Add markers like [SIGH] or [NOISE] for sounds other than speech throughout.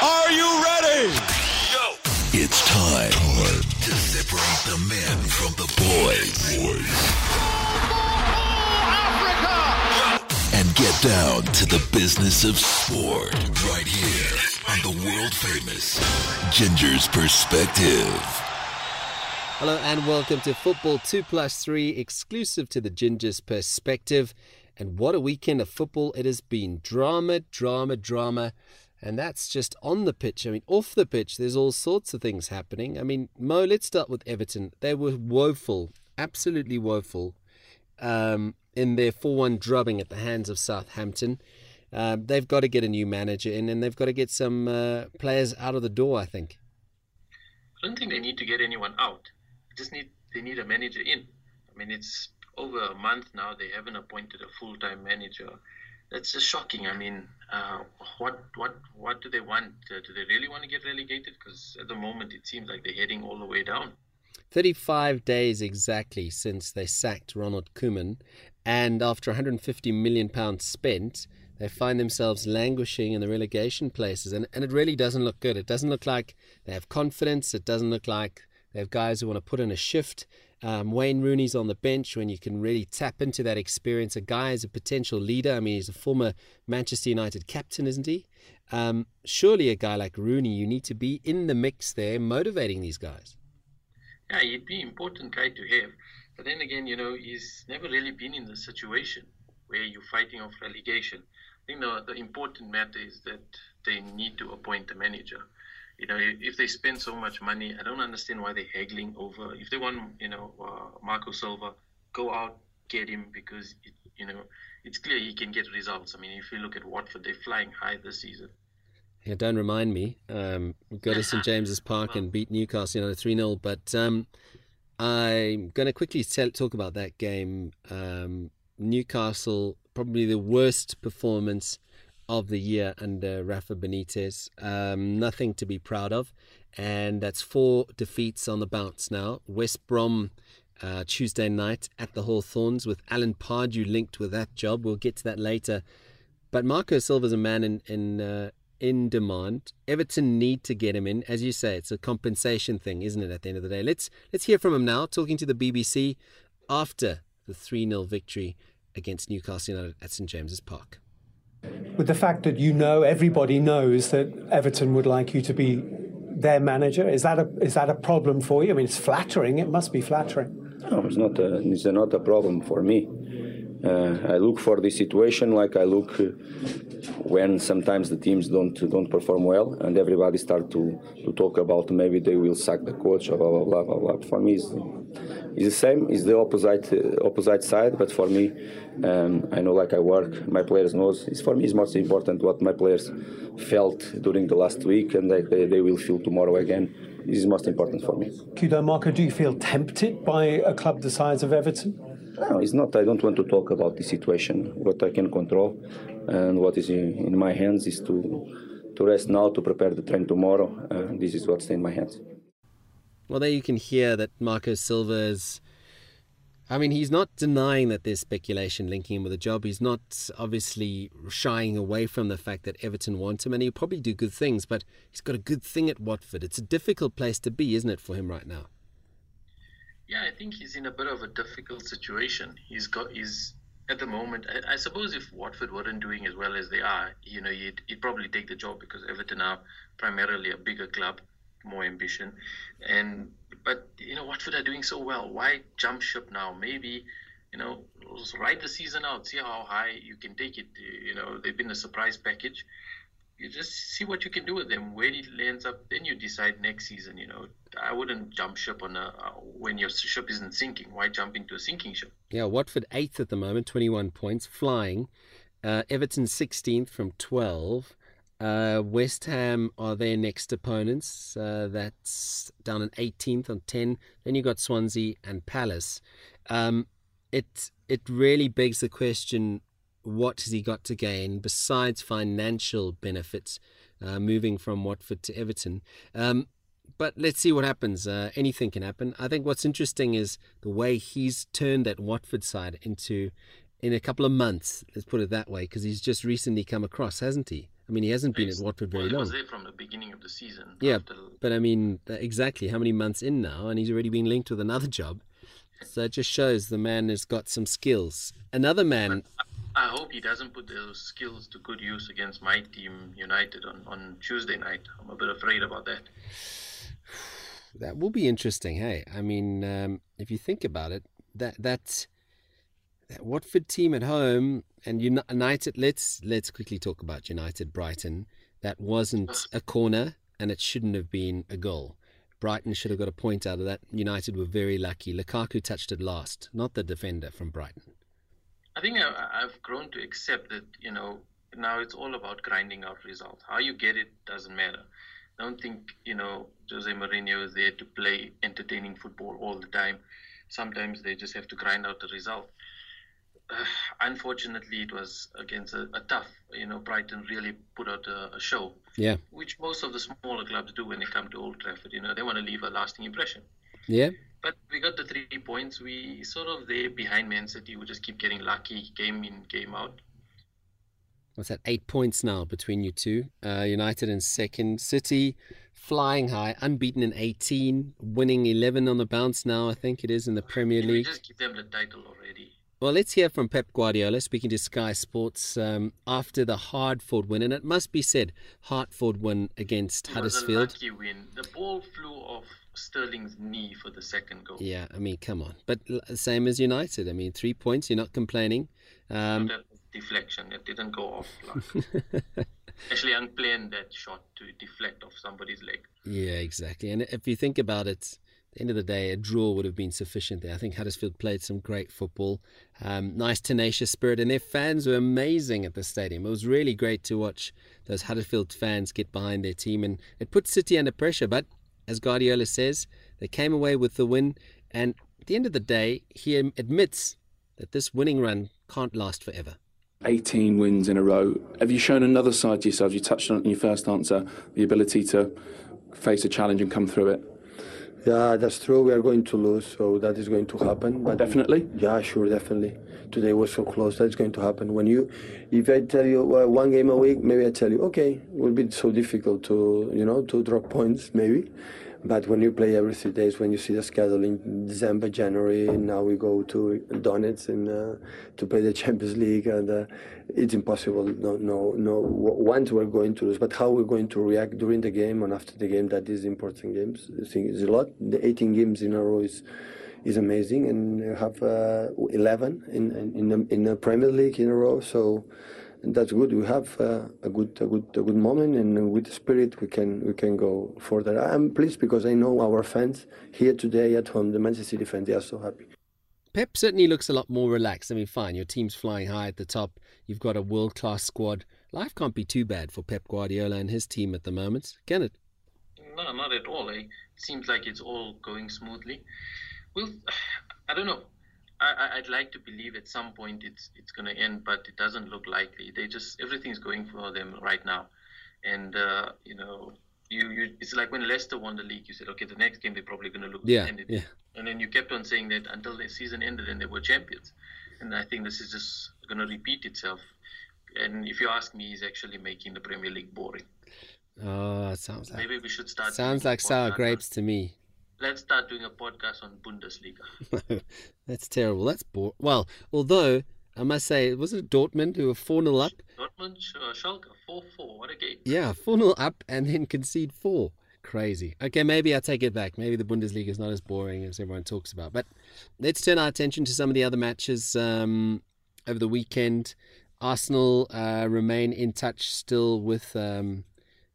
Are you ready? It's time, to separate the men from the boys. And get down to the business of sport right here on the world famous Ginger's Perspective. Hello and welcome to Football 2 Plus 3, exclusive to the Ginger's Perspective. And what a weekend of football it has been. Drama, drama, drama. And that's just on the pitch. I mean, off the pitch, there's all sorts of things happening. I mean, Mo, let's start with Everton. They were woeful, absolutely woeful, um, in their 4 1 drubbing at the hands of Southampton. Um, they've got to get a new manager in and they've got to get some uh, players out of the door, I think. I don't think they need to get anyone out. They just need they need a manager in. I mean, it's over a month now. They haven't appointed a full time manager. That's just shocking. I mean, uh, what what what do they want? Uh, do they really want to get relegated? Because at the moment, it seems like they're heading all the way down. 35 days exactly since they sacked Ronald Koeman, and after 150 million pounds spent, they find themselves languishing in the relegation places, and, and it really doesn't look good. It doesn't look like they have confidence. It doesn't look like they have guys who want to put in a shift. Um, Wayne Rooney's on the bench when you can really tap into that experience. A guy is a potential leader. I mean, he's a former Manchester United captain, isn't he? Um, surely a guy like Rooney, you need to be in the mix there, motivating these guys. Yeah, he'd be an important guy to have. But then again, you know, he's never really been in the situation where you're fighting off relegation. I think the, the important matter is that they need to appoint a manager you know, if they spend so much money, I don't understand why they're haggling over. If they want, you know, uh, Marco Silva, go out, get him because, it, you know, it's clear he can get results. I mean, if you look at Watford, they're flying high this season. Yeah, don't remind me. Um, we go to St [LAUGHS] James's Park and beat Newcastle, you know, 3 0. But um, I'm going to quickly tell, talk about that game. Um, Newcastle, probably the worst performance of the year under Rafa Benitez. Um, nothing to be proud of. And that's four defeats on the bounce now. West Brom uh, Tuesday night at the Hawthorns with Alan Pardew linked with that job. We'll get to that later. But Marco Silva's a man in in uh, in demand. Everton need to get him in, as you say. It's a compensation thing, isn't it? At the end of the day, let's let's hear from him now, talking to the BBC after the three 0 victory against Newcastle United at St James's Park with the fact that you know everybody knows that Everton would like you to be their manager? Is that a is that a problem for you? I mean, it's flattering. It must be flattering. No, it's not. A, it's not a problem for me. Uh, I look for the situation like I look when sometimes the teams don't don't perform well and everybody start to, to talk about maybe they will sack the coach or blah blah blah blah. blah. For me, it's, it's the same. It's the opposite uh, opposite side. But for me, um, I know like I work. My players knows. It's for me. It's most important what my players felt during the last week and they, they will feel tomorrow again. This is most important for me. Kudo Marco, do you feel tempted by a club the size of Everton? No, it's not. I don't want to talk about the situation. What I can control and what is in, in my hands is to to rest now, to prepare the train tomorrow. Uh, this is what's in my hands. Well, there you can hear that Marco Silva is. I mean, he's not denying that there's speculation linking him with a job. He's not obviously shying away from the fact that Everton want him, and he'll probably do good things, but he's got a good thing at Watford. It's a difficult place to be, isn't it, for him right now? Yeah, I think he's in a bit of a difficult situation. He's got he's at the moment. I, I suppose if Watford weren't doing as well as they are, you know, he'd, he'd probably take the job because Everton are primarily a bigger club, more ambition, and but you know Watford are doing so well. Why jump ship now? Maybe you know ride the season out, see how high you can take it. You know they've been a surprise package you just see what you can do with them. Where it lands up, then you decide next season. You know, I wouldn't jump ship on a uh, when your ship isn't sinking. Why jump into a sinking ship? Yeah, Watford eighth at the moment, twenty-one points, flying. Uh, Everton sixteenth from twelve. Uh, West Ham are their next opponents. Uh, that's down at 18th on 10. Then you got Swansea and Palace. Um, it it really begs the question what has he got to gain besides financial benefits uh, moving from Watford to Everton? Um, but let's see what happens. Uh, anything can happen. I think what's interesting is the way he's turned that Watford side into, in a couple of months, let's put it that way, because he's just recently come across, hasn't he? I mean, he hasn't been at Watford very well, he long. was there from the beginning of the season. Yeah, after- but I mean, exactly how many months in now, and he's already been linked with another job. So it just shows the man has got some skills. Another man, I hope he doesn't put those skills to good use against my team, United, on, on Tuesday night. I'm a bit afraid about that. That will be interesting. Hey, I mean, um, if you think about it, that that that Watford team at home and United. Let's let's quickly talk about United Brighton. That wasn't a corner, and it shouldn't have been a goal. Brighton should have got a point out of that. United were very lucky. Lukaku touched it last, not the defender from Brighton. I think I've grown to accept that, you know, now it's all about grinding out results. How you get it doesn't matter. I don't think, you know, Jose Mourinho is there to play entertaining football all the time. Sometimes they just have to grind out the result. Uh, [SIGHS] unfortunately, it was against a, a tough, you know, Brighton really put out a, a show, Yeah, which most of the smaller clubs do when they come to Old Trafford. You know, they want to leave a lasting impression. yeah. But we got the three points. We sort of there behind Man City. We just keep getting lucky game in, game out. What's that? Eight points now between you two. Uh, United in second. City flying high, unbeaten in 18, winning 11 on the bounce now, I think it is in the Premier League. just give them the title already? Well, let's hear from Pep Guardiola speaking to Sky Sports um, after the Hardford win. And it must be said, Hartford win against It was a Huddersfield. lucky win. The ball flew off Sterling's knee for the second goal. Yeah, I mean, come on. But same as United. I mean, three points, you're not complaining. Um, deflection. It didn't go off. Like. [LAUGHS] Actually, unplanned that shot to deflect off somebody's leg. Yeah, exactly. And if you think about it, at the end of the day, a draw would have been sufficient there. I think Huddersfield played some great football, um, nice, tenacious spirit, and their fans were amazing at the stadium. It was really great to watch those Huddersfield fans get behind their team, and it put City under pressure. But as Guardiola says, they came away with the win, and at the end of the day, he admits that this winning run can't last forever. 18 wins in a row. Have you shown another side to yourself? You touched on it in your first answer, the ability to face a challenge and come through it. Yeah, that's true. We are going to lose, so that is going to happen. But Definitely. yeah, sure, definitely. Today was so close. That's going to happen. When you, if I tell you uh, one game a week, maybe I tell you, okay, it will be so difficult to, you know, to drop points, maybe. But when you play every three days, when you see the schedule in December, January, now we go to Donetsk and uh, to play the [LAUGHS] Champions League, and uh, it's impossible. No, no, no. Once we're going to lose, but how we're going to react during the game and after the game, that is important games. I think it's a lot. The 18 games in a row is is amazing, and you have uh, 11 in in the, in the Premier League in a row. So that's good. We have uh, a good a good a good moment, and with the spirit we can we can go further. I'm pleased because I know our fans here today at home, the Manchester City fans, they are so happy. Pep certainly looks a lot more relaxed. I mean, fine, your team's flying high at the top. You've got a world class squad. Life can't be too bad for Pep Guardiola and his team at the moment, can it? No, not at all. It seems like it's all going smoothly. Well, [SIGHS] I don't know. I, I'd like to believe at some point it's it's going to end, but it doesn't look likely. They just everything's going for them right now, and uh, you know, you, you it's like when Leicester won the league. You said, okay, the next game they're probably going to look Yeah, to end it. yeah. and then you kept on saying that until the season ended and they were champions. And I think this is just going to repeat itself. And if you ask me, he's actually making the Premier League boring. Oh, it sounds like Maybe we should start. sounds like sour grapes to me. Let's start doing a podcast on Bundesliga. [LAUGHS] That's terrible. That's bo- well. Although I must say, was it Dortmund who were four 0 up? Dortmund, uh, Schalke, 4-4. What a game. Yeah, four 0 up and then concede four. Crazy. Okay, maybe I take it back. Maybe the Bundesliga is not as boring as everyone talks about. But let's turn our attention to some of the other matches um, over the weekend. Arsenal uh, remain in touch still with um,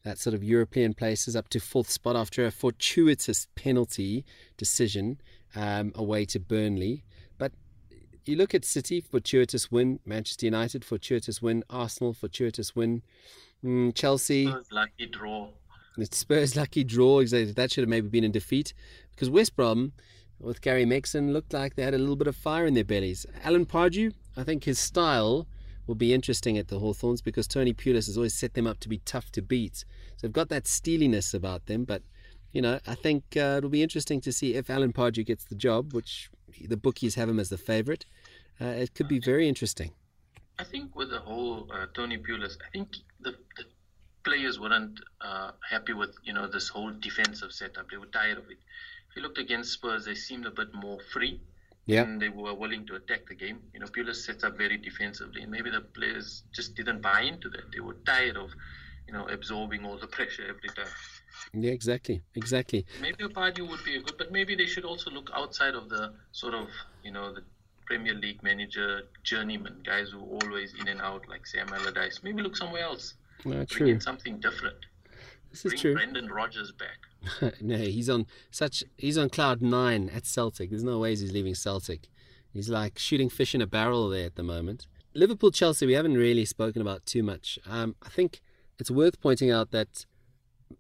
that sort of European places, up to fourth spot after a fortuitous penalty decision um, away to Burnley. But you look at City, fortuitous win. Manchester United, fortuitous win. Arsenal, fortuitous win. Mm, Chelsea. Spurs Lucky draw. Spurs lucky draw, exactly. That should have maybe been in defeat because West Brom with Gary Megson looked like they had a little bit of fire in their bellies. Alan Pardew, I think his style will be interesting at the Hawthorns because Tony Pulis has always set them up to be tough to beat. So they've got that steeliness about them. But, you know, I think uh, it'll be interesting to see if Alan Pardew gets the job, which the bookies have him as the favourite. Uh, it could be very interesting. I think with the whole uh, Tony Pulis, I think the, the players weren't uh, happy with you know this whole defensive setup. They were tired of it. If you looked against Spurs, they seemed a bit more free. Yeah. And they were willing to attack the game. You know, Pulis sets up very defensively, and maybe the players just didn't buy into that. They were tired of, you know, absorbing all the pressure every time. Yeah, exactly, exactly. Maybe a Pardew would be a good, but maybe they should also look outside of the sort of, you know, the Premier League manager journeyman guys who are always in and out, like Sam Allardyce. Maybe look somewhere else. No, Bring true. in something different. This is Bring true. Brendan Rodgers back. [LAUGHS] no, he's on such he's on cloud nine at Celtic. There's no ways he's leaving Celtic. He's like shooting fish in a barrel there at the moment. Liverpool Chelsea we haven't really spoken about too much. Um, I think it's worth pointing out that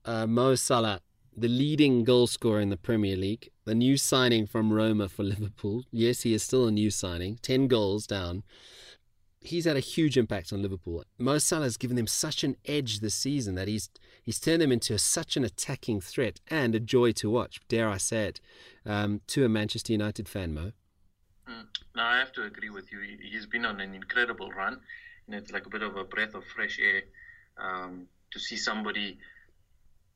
uh, Mo Salah, the leading goal scorer in the Premier League, the new signing from Roma for [LAUGHS] Liverpool. Yes, he is still a new signing. Ten goals down. He's had a huge impact on Liverpool. Mo Salah has given them such an edge this season that he's he's turned them into such an attacking threat and a joy to watch. Dare I say it? Um, to a Manchester United fan, Mo. Mm. Now I have to agree with you. He- He's been on an incredible run, and it's like a bit of a breath of fresh air um, to see somebody,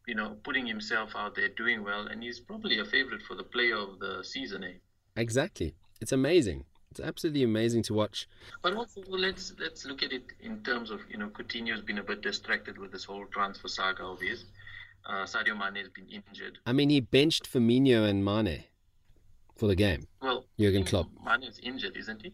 you know, putting himself out there, doing well, and he's probably a favorite for the player of the season. Eh? Exactly. It's amazing. It's absolutely amazing to watch. But also, let's let's look at it in terms of you know Coutinho's been a bit distracted with this whole transfer saga of his. Uh, Sadio Mane has been injured. I mean, he benched Firmino and Mane for the game. Well, Jurgen Klopp. Mane is injured, isn't he?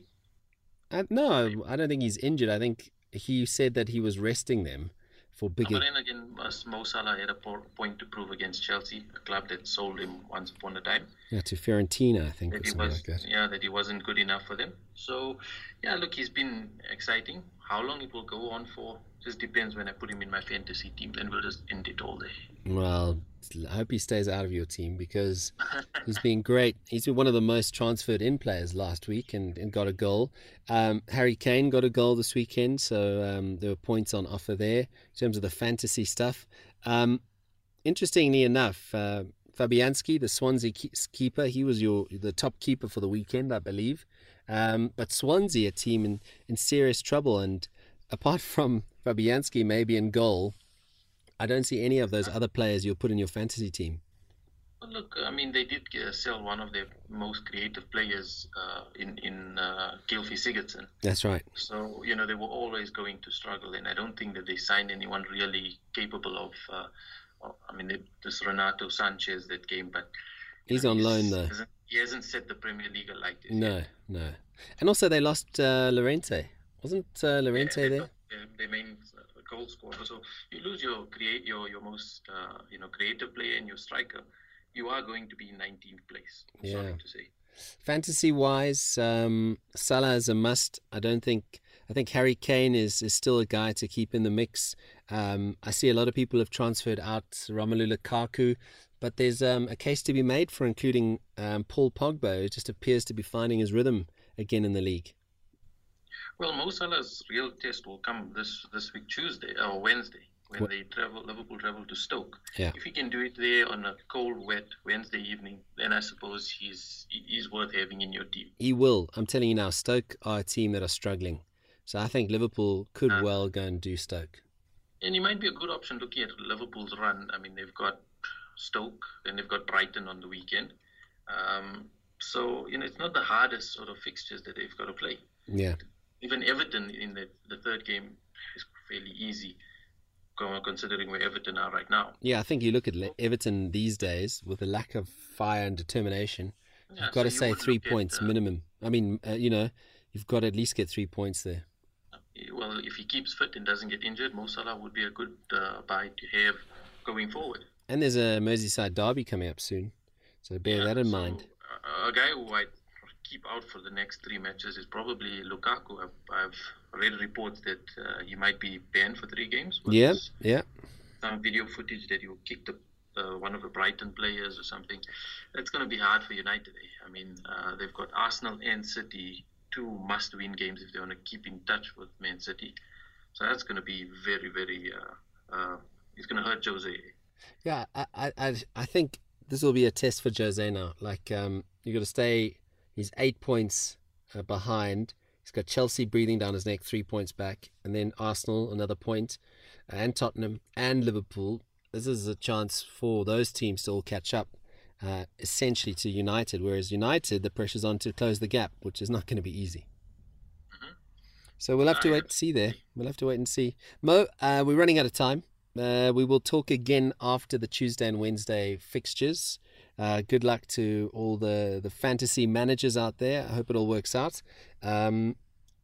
Uh, no, I don't think he's injured. I think he said that he was resting them for bigger. But then again, Mo Salah had a point to prove against Chelsea, a club that sold him once upon a time. Yeah, to Fiorentina, I think, That was, like that. yeah, that he wasn't good enough for them. So, yeah, look, he's been exciting. How long it will go on for just depends when I put him in my fantasy team. Then we'll just end it all day. Well, I hope he stays out of your team because [LAUGHS] he's been great. He's been one of the most transferred in players last week and, and got a goal. Um, Harry Kane got a goal this weekend, so um, there were points on offer there in terms of the fantasy stuff. Um, interestingly enough, uh, Fabianski, the Swansea keeper, he was your the top keeper for the weekend, I believe. Um, but Swansea, a team in, in serious trouble, and apart [LAUGHS] from Fabianski maybe in goal, I don't see any of those other players you'll put in your fantasy team. But look, I mean, they did uh, sell one of their most creative players uh, in in uh, Gylfi Sigurdsson. That's right. So you know they were always going to struggle, and I don't think that they signed anyone really capable of. Uh, I mean, this Renato Sanches that came, but He's know, on loan he's- though. He hasn't set the Premier League alight. yet. No, no. And also they lost uh, Llorente. Wasn't uh, Llorente Yeah, there? Their, their main uh, goal scorer. So you lose your create your your most uh, you know creative player and your striker, you are going to be in 19th place. I'm Yeah. sorry to say. Fantasy wise, um, Salah is a must. I don't think. I think Harry Kane is, is still a guy to keep in the mix. Um, I see a lot of people have transferred out Romelu Lukaku, but there's um, a case to be made for including um, Paul Pogba, who just appears to be finding his rhythm again in the league. Well, Mo Salah's real test will come this this week Tuesday or Wednesday when What- they travel. Liverpool travel to Stoke. Yeah. If he can do it there on a cold, wet Wednesday evening, then I suppose he's he's worth having in your team. He will. I'm telling you now, Stoke are a team that are struggling. So I think Liverpool could Uh, well go and do Stoke. And he might be a good option looking at Liverpool's run. I mean, they've got Stoke, and they've got Brighton on the weekend. Um, so you know, it's not the hardest sort of fixtures that they've got to play. Yeah. Even Everton in the the third game is fairly easy, considering where Everton are right now. Yeah, I think you look at Everton these days with a lack of fire and determination. Yeah, You've got so to say three look at, points uh, minimum. I mean, uh, you know, you've got to at least get three points there. Well, if he keeps fit and doesn't get injured, Mo Salah would be a good uh, buy to have going forward. And there's a Merseyside derby coming up soon, so bear Yeah, that in so, mind. A guy who I keep out for the next three matches is probably Lukaku. I've, I've read reports that uh, he might be banned for three games. Yeah, yeah. Some video footage that he kicked the, uh, one of the Brighton players or something. That's going to be hard for United. eh? I mean, uh, they've got Arsenal and City, two must-win games if they want to keep in touch with Man City. So that's going to be very, very. Uh, uh, it's going to hurt Jose. Yeah, I, I, I, think this will be a test for Jose now. Like, um, you got to stay. He's eight points uh, behind. He's got Chelsea breathing down his neck, three points back, and then Arsenal another point. and Tottenham and Liverpool. This is a chance for those teams to all catch up. Uh, essentially to United, whereas United, the pressure's on to close the gap, which is not going to be easy. So we'll have to wait and see there. We'll have to wait and see. Mo, uh, we're running out of time. Uh, we will talk again after the Tuesday and Wednesday fixtures. Uh, good luck to all the, the fantasy managers out there. I hope it all works out. Um,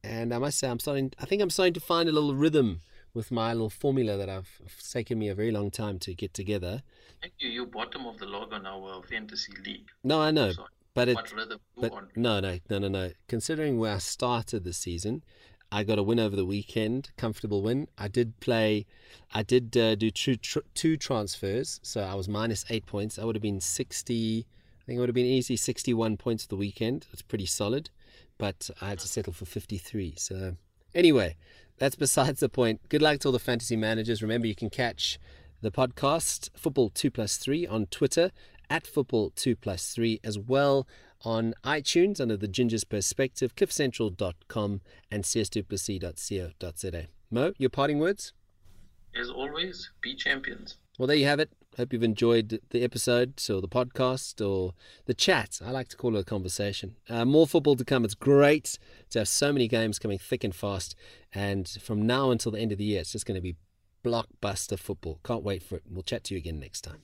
and I must say, I'm starting. I think I'm starting to find a little rhythm with my little formula that I've it's taken me a very long time to get together. Thank you. You're bottom of the log on our fantasy league. No, I know, So but it. what rhythm you But no, no, no, no, no. Considering where I started the season, I got a win over the weekend, comfortable win. I did play, I did uh, do two, tr- two transfers, so I was minus eight points. I would have been 60, I think it would have been easy 61 points the weekend. It's pretty solid, but I had to settle for 53. So, anyway, that's besides the point. Good luck to all the fantasy managers. Remember, you can catch the podcast Football 2 Plus 3 on Twitter at Football 2 Plus 3 as well on iTunes under the Ginger's Perspective, cliffcentral.com and csduplessis.co.za. Mo, your parting words? As always, be champions. Well, there you have it. Hope you've enjoyed the episode or the podcast or the chat. I like to call it a conversation. Uh, more football to come. It's great to have so many games coming thick and fast. And from now until the end of the year, it's just going to be blockbuster football. Can't wait for it. We'll chat to you again next time.